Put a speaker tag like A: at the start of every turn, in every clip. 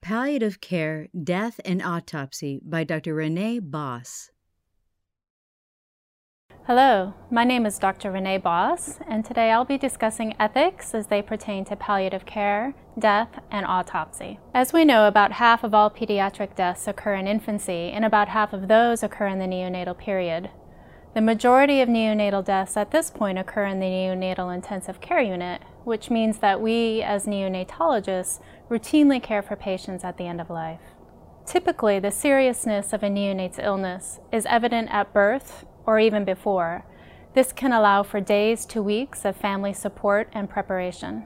A: Palliative Care, Death, and Autopsy by Dr. Renee Boss.
B: Hello, my name is Dr. Renee Boss, and today I'll be discussing ethics as they pertain to palliative care, death, and autopsy. As we know, about half of all pediatric deaths occur in infancy, and about half of those occur in the neonatal period. The majority of neonatal deaths at this point occur in the neonatal intensive care unit, which means that we, as neonatologists, routinely care for patients at the end of life. Typically, the seriousness of a neonate's illness is evident at birth or even before. This can allow for days to weeks of family support and preparation.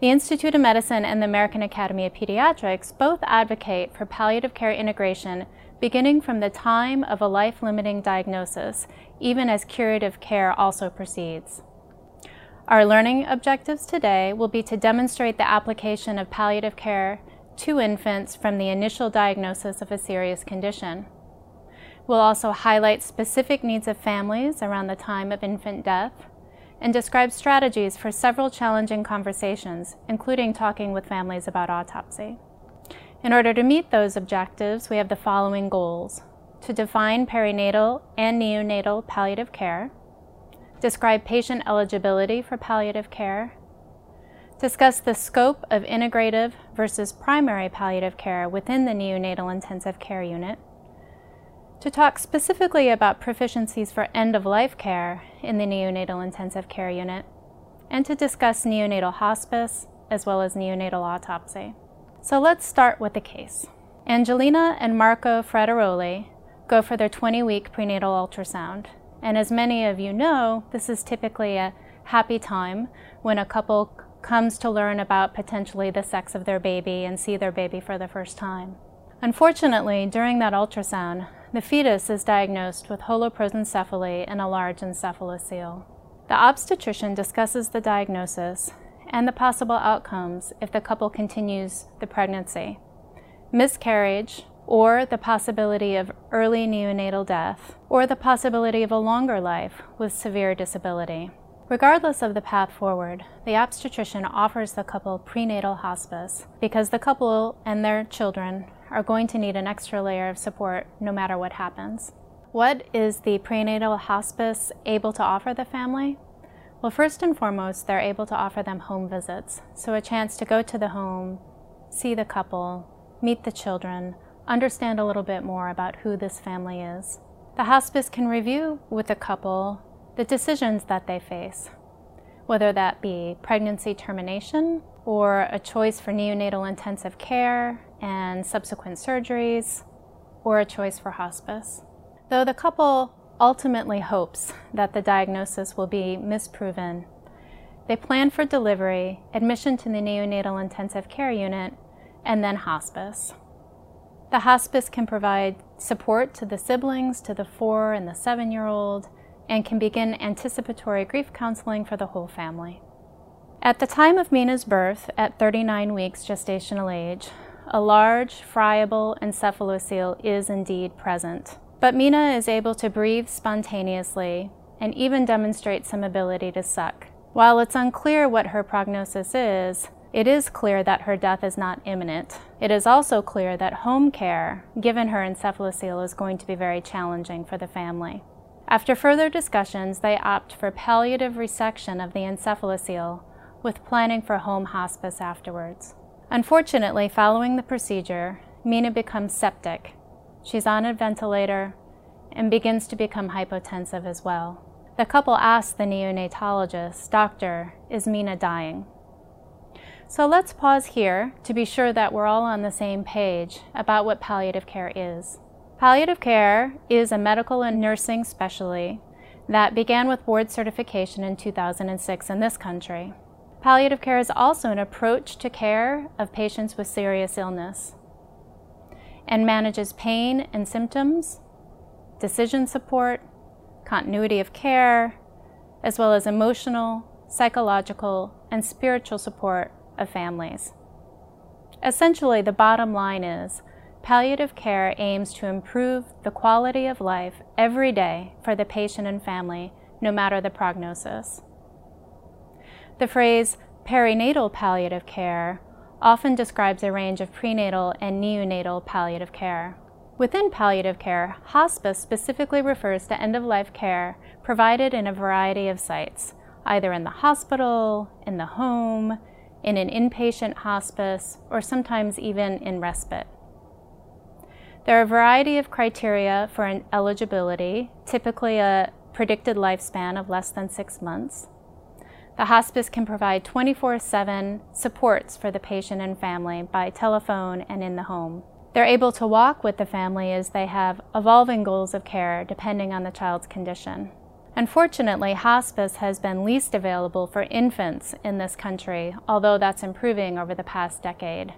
B: The Institute of Medicine and the American Academy of Pediatrics both advocate for palliative care integration beginning from the time of a life limiting diagnosis, even as curative care also proceeds. Our learning objectives today will be to demonstrate the application of palliative care to infants from the initial diagnosis of a serious condition. We'll also highlight specific needs of families around the time of infant death and describe strategies for several challenging conversations, including talking with families about autopsy. In order to meet those objectives, we have the following goals. To define perinatal and neonatal palliative care, describe patient eligibility for palliative care, discuss the scope of integrative versus primary palliative care within the neonatal intensive care unit, to talk specifically about proficiencies for end-of-life care in the neonatal intensive care unit, and to discuss neonatal hospice as well as neonatal autopsy. So let's start with the case. Angelina and Marco Frateroli go for their 20 week prenatal ultrasound. And as many of you know, this is typically a happy time when a couple comes to learn about potentially the sex of their baby and see their baby for the first time. Unfortunately, during that ultrasound, the fetus is diagnosed with holoprosencephaly and a large encephalocele. The obstetrician discusses the diagnosis and the possible outcomes if the couple continues the pregnancy. Miscarriage, or the possibility of early neonatal death, or the possibility of a longer life with severe disability. Regardless of the path forward, the obstetrician offers the couple prenatal hospice because the couple and their children are going to need an extra layer of support no matter what happens. What is the prenatal hospice able to offer the family? Well, first and foremost, they're able to offer them home visits. So, a chance to go to the home, see the couple, meet the children, understand a little bit more about who this family is. The hospice can review with the couple the decisions that they face, whether that be pregnancy termination or a choice for neonatal intensive care and subsequent surgeries, or a choice for hospice. Though the couple ultimately hopes that the diagnosis will be misproven. They plan for delivery, admission to the neonatal intensive care unit, and then hospice. The hospice can provide support to the siblings, to the four and the seven year old, and can begin anticipatory grief counseling for the whole family. At the time of Mina's birth, at 39 weeks gestational age, a large, friable encephalocele is indeed present. But Mina is able to breathe spontaneously and even demonstrate some ability to suck. While it's unclear what her prognosis is, it is clear that her death is not imminent. It is also clear that home care, given her encephalocele, is going to be very challenging for the family. After further discussions, they opt for palliative resection of the encephalocele with planning for home hospice afterwards. Unfortunately, following the procedure, Mina becomes septic She's on a ventilator and begins to become hypotensive as well. The couple asks the neonatologist, Doctor, is Mina dying? So let's pause here to be sure that we're all on the same page about what palliative care is. Palliative care is a medical and nursing specialty that began with board certification in 2006 in this country. Palliative care is also an approach to care of patients with serious illness and manages pain and symptoms, decision support, continuity of care, as well as emotional, psychological, and spiritual support of families. Essentially, the bottom line is palliative care aims to improve the quality of life every day for the patient and family, no matter the prognosis. The phrase perinatal palliative care often describes a range of prenatal and neonatal palliative care. Within palliative care, hospice specifically refers to end of life care provided in a variety of sites, either in the hospital, in the home, in an inpatient hospice, or sometimes even in respite. There are a variety of criteria for an eligibility, typically a predicted lifespan of less than six months. The hospice can provide 24 7 supports for the patient and family by telephone and in the home. They're able to walk with the family as they have evolving goals of care depending on the child's condition. Unfortunately, hospice has been least available for infants in this country, although that's improving over the past decade.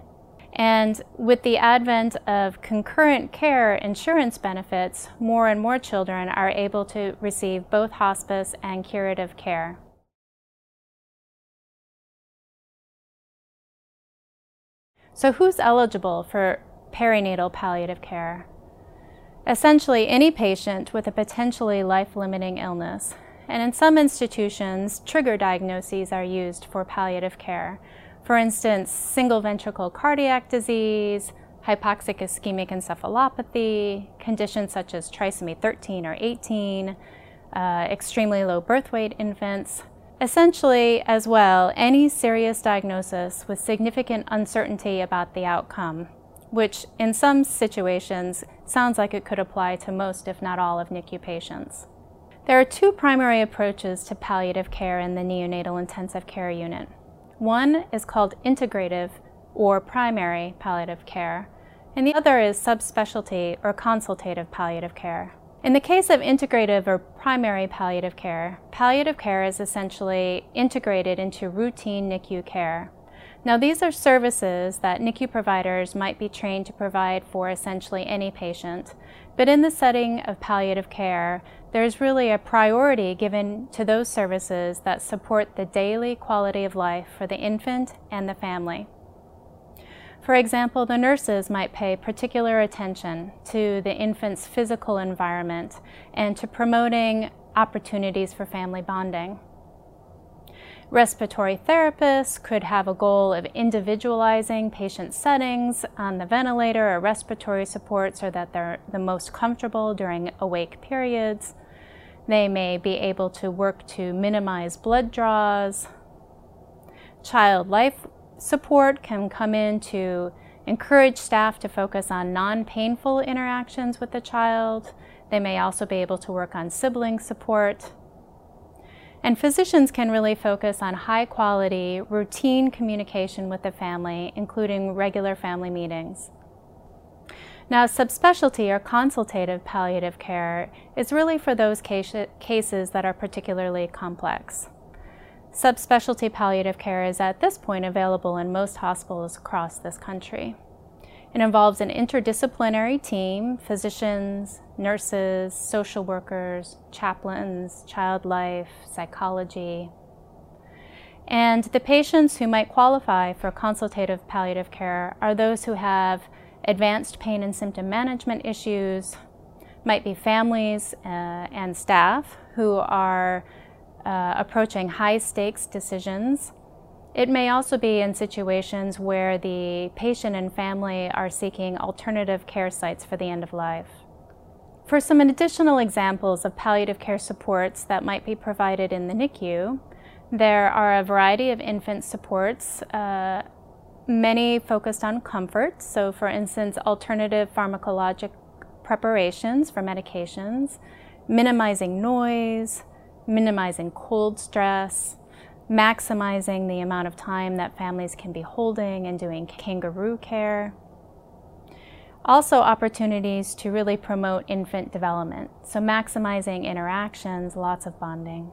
B: And with the advent of concurrent care insurance benefits, more and more children are able to receive both hospice and curative care. So, who's eligible for perinatal palliative care? Essentially any patient with a potentially life-limiting illness. And in some institutions, trigger diagnoses are used for palliative care. For instance, single ventricle cardiac disease, hypoxic ischemic encephalopathy, conditions such as trisomy 13 or 18, uh, extremely low birth weight infants. Essentially, as well, any serious diagnosis with significant uncertainty about the outcome which in some situations sounds like it could apply to most, if not all, of NICU patients. There are two primary approaches to palliative care in the neonatal intensive care unit. One is called integrative or primary palliative care, and the other is subspecialty or consultative palliative care. In the case of integrative or primary palliative care, palliative care is essentially integrated into routine NICU care now, these are services that NICU providers might be trained to provide for essentially any patient. But in the setting of palliative care, there's really a priority given to those services that support the daily quality of life for the infant and the family. For example, the nurses might pay particular attention to the infant's physical environment and to promoting opportunities for family bonding. Respiratory therapists could have a goal of individualizing patient settings on the ventilator or respiratory support so that they're the most comfortable during awake periods. They may be able to work to minimize blood draws. Child life support can come in to encourage staff to focus on non painful interactions with the child. They may also be able to work on sibling support. And physicians can really focus on high quality, routine communication with the family, including regular family meetings. Now, subspecialty or consultative palliative care is really for those cases that are particularly complex. Subspecialty palliative care is at this point available in most hospitals across this country. It involves an interdisciplinary team, physicians, nurses, social workers, chaplains, child life, psychology. And the patients who might qualify for consultative palliative care are those who have advanced pain and symptom management issues, might be families uh, and staff who are uh, approaching high stakes decisions it may also be in situations where the patient and family are seeking alternative care sites for the end of life. For some additional examples of palliative care supports that might be provided in the NICU, there are a variety of infant supports, uh, many focused on comfort. So, for instance, alternative pharmacologic preparations for medications, minimizing noise, minimizing cold stress, maximizing the amount of time that families can be holding and doing kangaroo care. Also, opportunities to really promote infant development, so maximizing interactions, lots of bonding.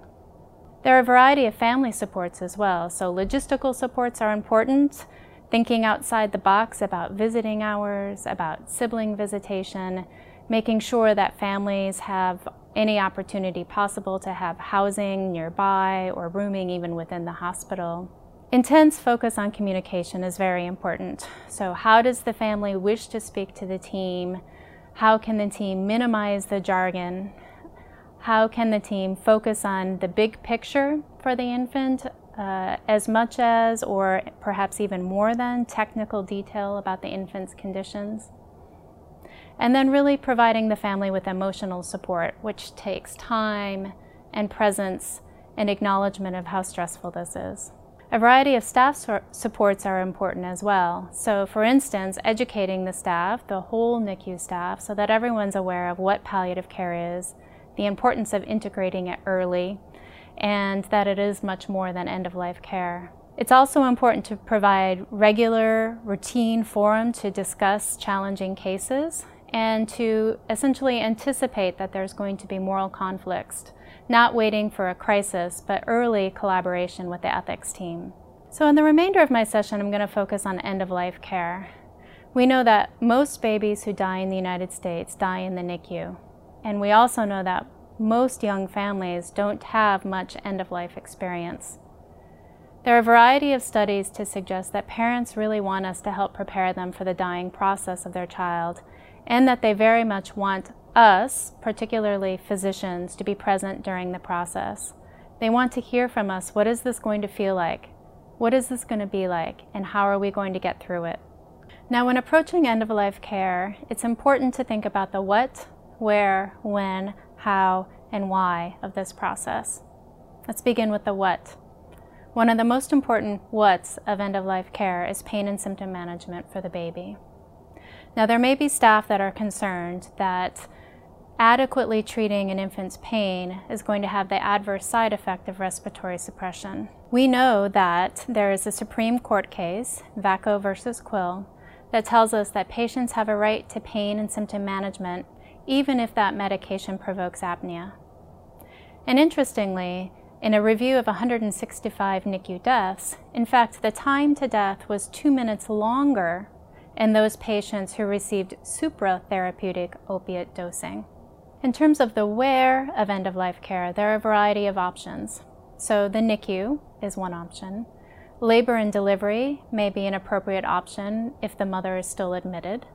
B: There are a variety of family supports as well, so logistical supports are important, thinking outside the box about visiting hours, about sibling visitation, making sure that families have any opportunity possible to have housing nearby or rooming even within the hospital. Intense focus on communication is very important. So, how does the family wish to speak to the team? How can the team minimize the jargon? How can the team focus on the big picture for the infant uh, as much as, or perhaps even more than, technical detail about the infant's conditions? And then really providing the family with emotional support, which takes time and presence and acknowledgement of how stressful this is. A variety of staff supports are important as well. So, for instance, educating the staff, the whole NICU staff, so that everyone's aware of what palliative care is, the importance of integrating it early, and that it is much more than end of life care. It's also important to provide regular, routine forum to discuss challenging cases and to essentially anticipate that there's going to be moral conflicts, not waiting for a crisis, but early collaboration with the ethics team. So in the remainder of my session, I'm going to focus on end-of-life care. We know that most babies who die in the United States die in the NICU. And we also know that most young families don't have much end-of-life experience. There are a variety of studies to suggest that parents really want us to help prepare them for the dying process of their child and that they very much want us, particularly physicians, to be present during the process. They want to hear from us what is this going to feel like? What is this going to be like? And how are we going to get through it? Now, when approaching end of life care, it's important to think about the what, where, when, how, and why of this process. Let's begin with the what. One of the most important what's of end of life care is pain and symptom management for the baby. Now, there may be staff that are concerned that adequately treating an infant's pain is going to have the adverse side effect of respiratory suppression. We know that there is a Supreme Court case, Vacco versus Quill, that tells us that patients have a right to pain and symptom management even if that medication provokes apnea. And interestingly, in a review of 165 NICU deaths, in fact, the time to death was two minutes longer in those patients who received supratherapeutic opiate dosing. In terms of the where of end of life care, there are a variety of options. So, the NICU is one option. Labor and delivery may be an appropriate option if the mother is still admitted.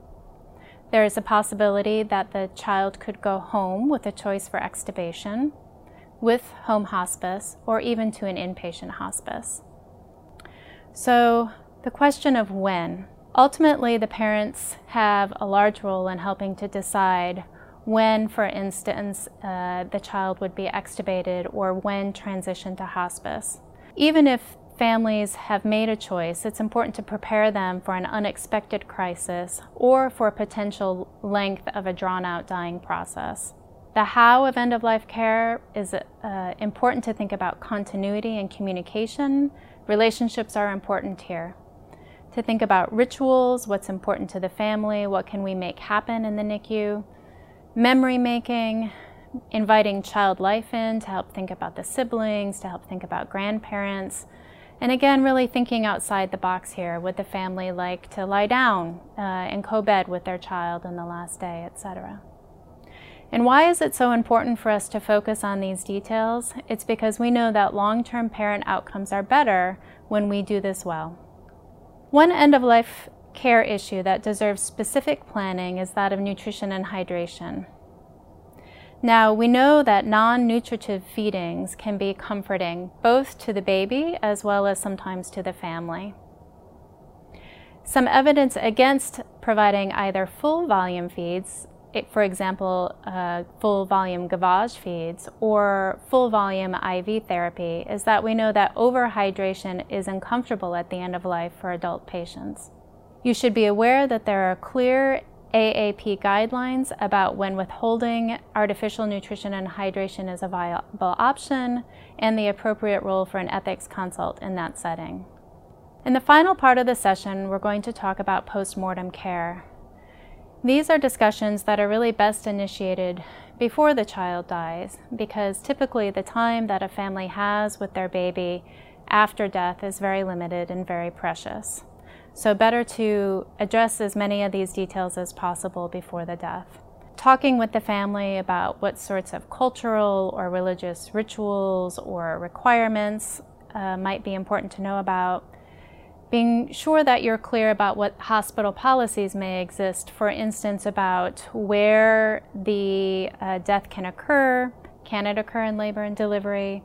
B: There is a possibility that the child could go home with a choice for extubation, with home hospice, or even to an inpatient hospice. So, the question of when Ultimately, the parents have a large role in helping to decide when, for instance, uh, the child would be extubated or when transition to hospice. Even if families have made a choice, it's important to prepare them for an unexpected crisis or for a potential length of a drawn out dying process. The how of end of life care is uh, important to think about continuity and communication. Relationships are important here to think about rituals, what's important to the family, what can we make happen in the NICU, memory making, inviting child life in to help think about the siblings, to help think about grandparents. And again, really thinking outside the box here. Would the family like to lie down uh, in co-bed with their child in the last day, etc. And why is it so important for us to focus on these details? It's because we know that long-term parent outcomes are better when we do this well. One end of life care issue that deserves specific planning is that of nutrition and hydration. Now, we know that non nutritive feedings can be comforting both to the baby as well as sometimes to the family. Some evidence against providing either full volume feeds for example, uh, full volume gavage feeds or full volume IV therapy is that we know that overhydration is uncomfortable at the end of life for adult patients. You should be aware that there are clear AAP guidelines about when withholding artificial nutrition and hydration is a viable option and the appropriate role for an ethics consult in that setting. In the final part of the session, we're going to talk about postmortem care. These are discussions that are really best initiated before the child dies because typically the time that a family has with their baby after death is very limited and very precious. So, better to address as many of these details as possible before the death. talking with the family about what sorts of cultural or religious rituals or requirements uh, might be important to know about. Being sure that you're clear about what hospital policies may exist, for instance, about where the uh, death can occur, can it occur in labor and delivery,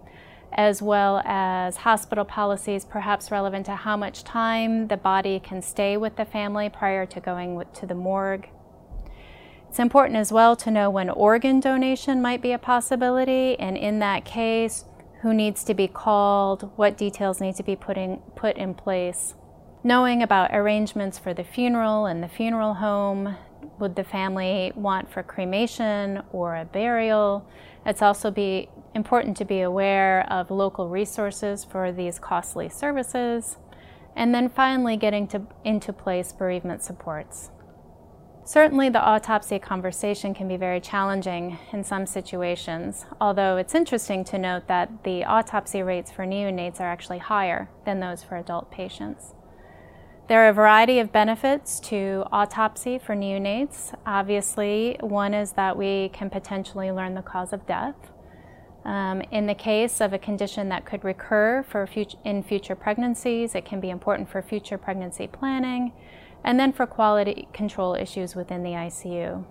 B: as well as hospital policies perhaps relevant to how much time the body can stay with the family prior to going to the morgue. It's important as well to know when organ donation might be a possibility, and in that case, who needs to be called, what details need to be putting, put in place. Knowing about arrangements for the funeral and the funeral home, would the family want for cremation or a burial? It's also be important to be aware of local resources for these costly services. And then finally getting to, into place bereavement supports. Certainly, the autopsy conversation can be very challenging in some situations, although it's interesting to note that the autopsy rates for neonates are actually higher than those for adult patients. There are a variety of benefits to autopsy for neonates. Obviously, one is that we can potentially learn the cause of death. Um, in the case of a condition that could recur for future, in future pregnancies, it can be important for future pregnancy planning and then for quality control issues within the ICU.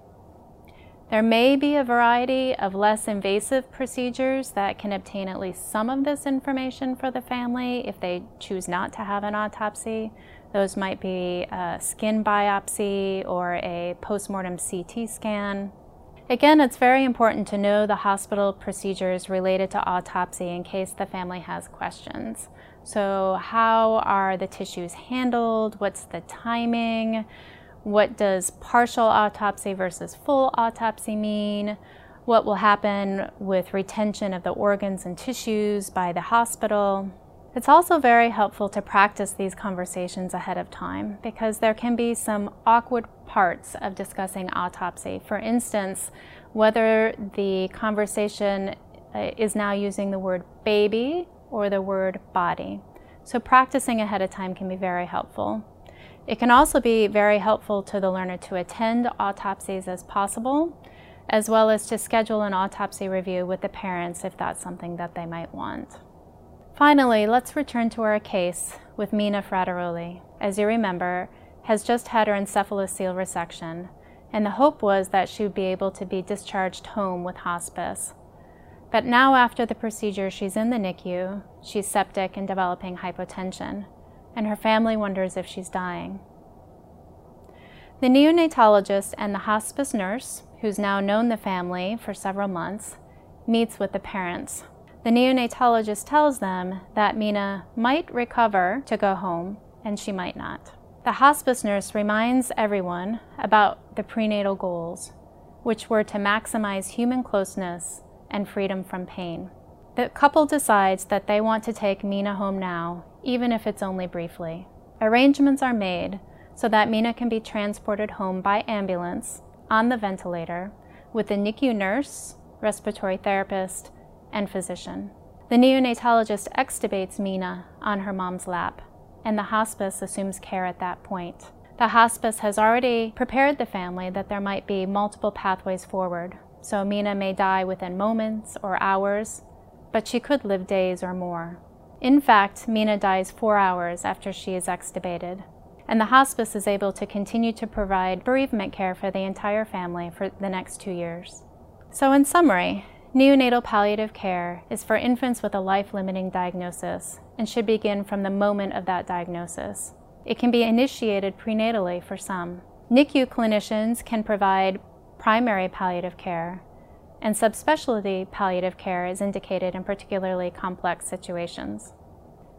B: There may be a variety of less invasive procedures that can obtain at least some of this information for the family if they choose not to have an autopsy. Those might be a skin biopsy or a postmortem CT scan. Again, it's very important to know the hospital procedures related to autopsy in case the family has questions. So how are the tissues handled? What's the timing? What does partial autopsy versus full autopsy mean? What will happen with retention of the organs and tissues by the hospital? It's also very helpful to practice these conversations ahead of time because there can be some awkward parts of discussing autopsy. For instance, whether the conversation uh, is now using the word baby or the word body. So practicing ahead of time can be very helpful. It can also be very helpful to the learner to attend autopsies as possible, as well as to schedule an autopsy review with the parents if that's something that they might want. Finally, let's return to our case with Mina Frateroli. As you remember, has just had her encephalocele resection, and the hope was that she would be able to be discharged home with hospice. But now, after the procedure, she's in the NICU, she's septic and developing hypotension, and her family wonders if she's dying. The neonatologist and the hospice nurse, who's now known the family for several months, meets with the parents. The neonatologist tells them that Mina might recover to go home, and she might not. The hospice nurse reminds everyone about the prenatal goals, which were to maximize human closeness and freedom from pain. The couple decides that they want to take Mina home now, even if it's only briefly. Arrangements are made so that Mina can be transported home by ambulance on the ventilator with a NICU nurse, respiratory therapist, and physician. The neonatologist extubates Mina on her mom's lap, and the hospice assumes care at that point. The hospice has already prepared the family that there might be multiple pathways forward so Mina may die within moments or hours, but she could live days or more. In fact, Mina dies four hours after she is extubated, and the hospice is able to continue to provide bereavement care for the entire family for the next two years. So in summary, neonatal palliative care is for infants with a life-limiting diagnosis and should begin from the moment of that diagnosis. It can be initiated prenatally for some. NICU clinicians can provide primary palliative care, and subspecialty palliative care is indicated in particularly complex situations.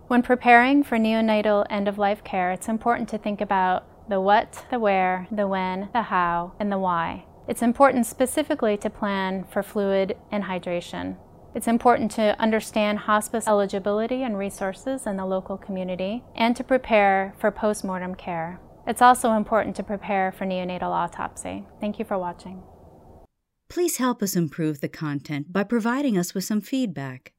B: When preparing for neonatal end-of-life care, it's important to think about the what, the where, the when, the how, and the why. It's important specifically to plan for fluid and hydration. It's important to understand hospice eligibility and resources in the local community and to prepare for postmortem care. It's also important to prepare for neonatal autopsy. Thank you for watching.
A: Please help us improve the content by providing us with some feedback.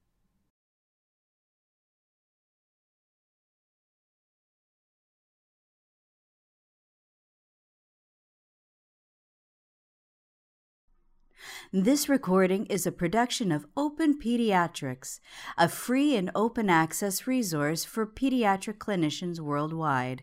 A: This recording is a production of Open Pediatrics, a free and open access resource for pediatric clinicians worldwide.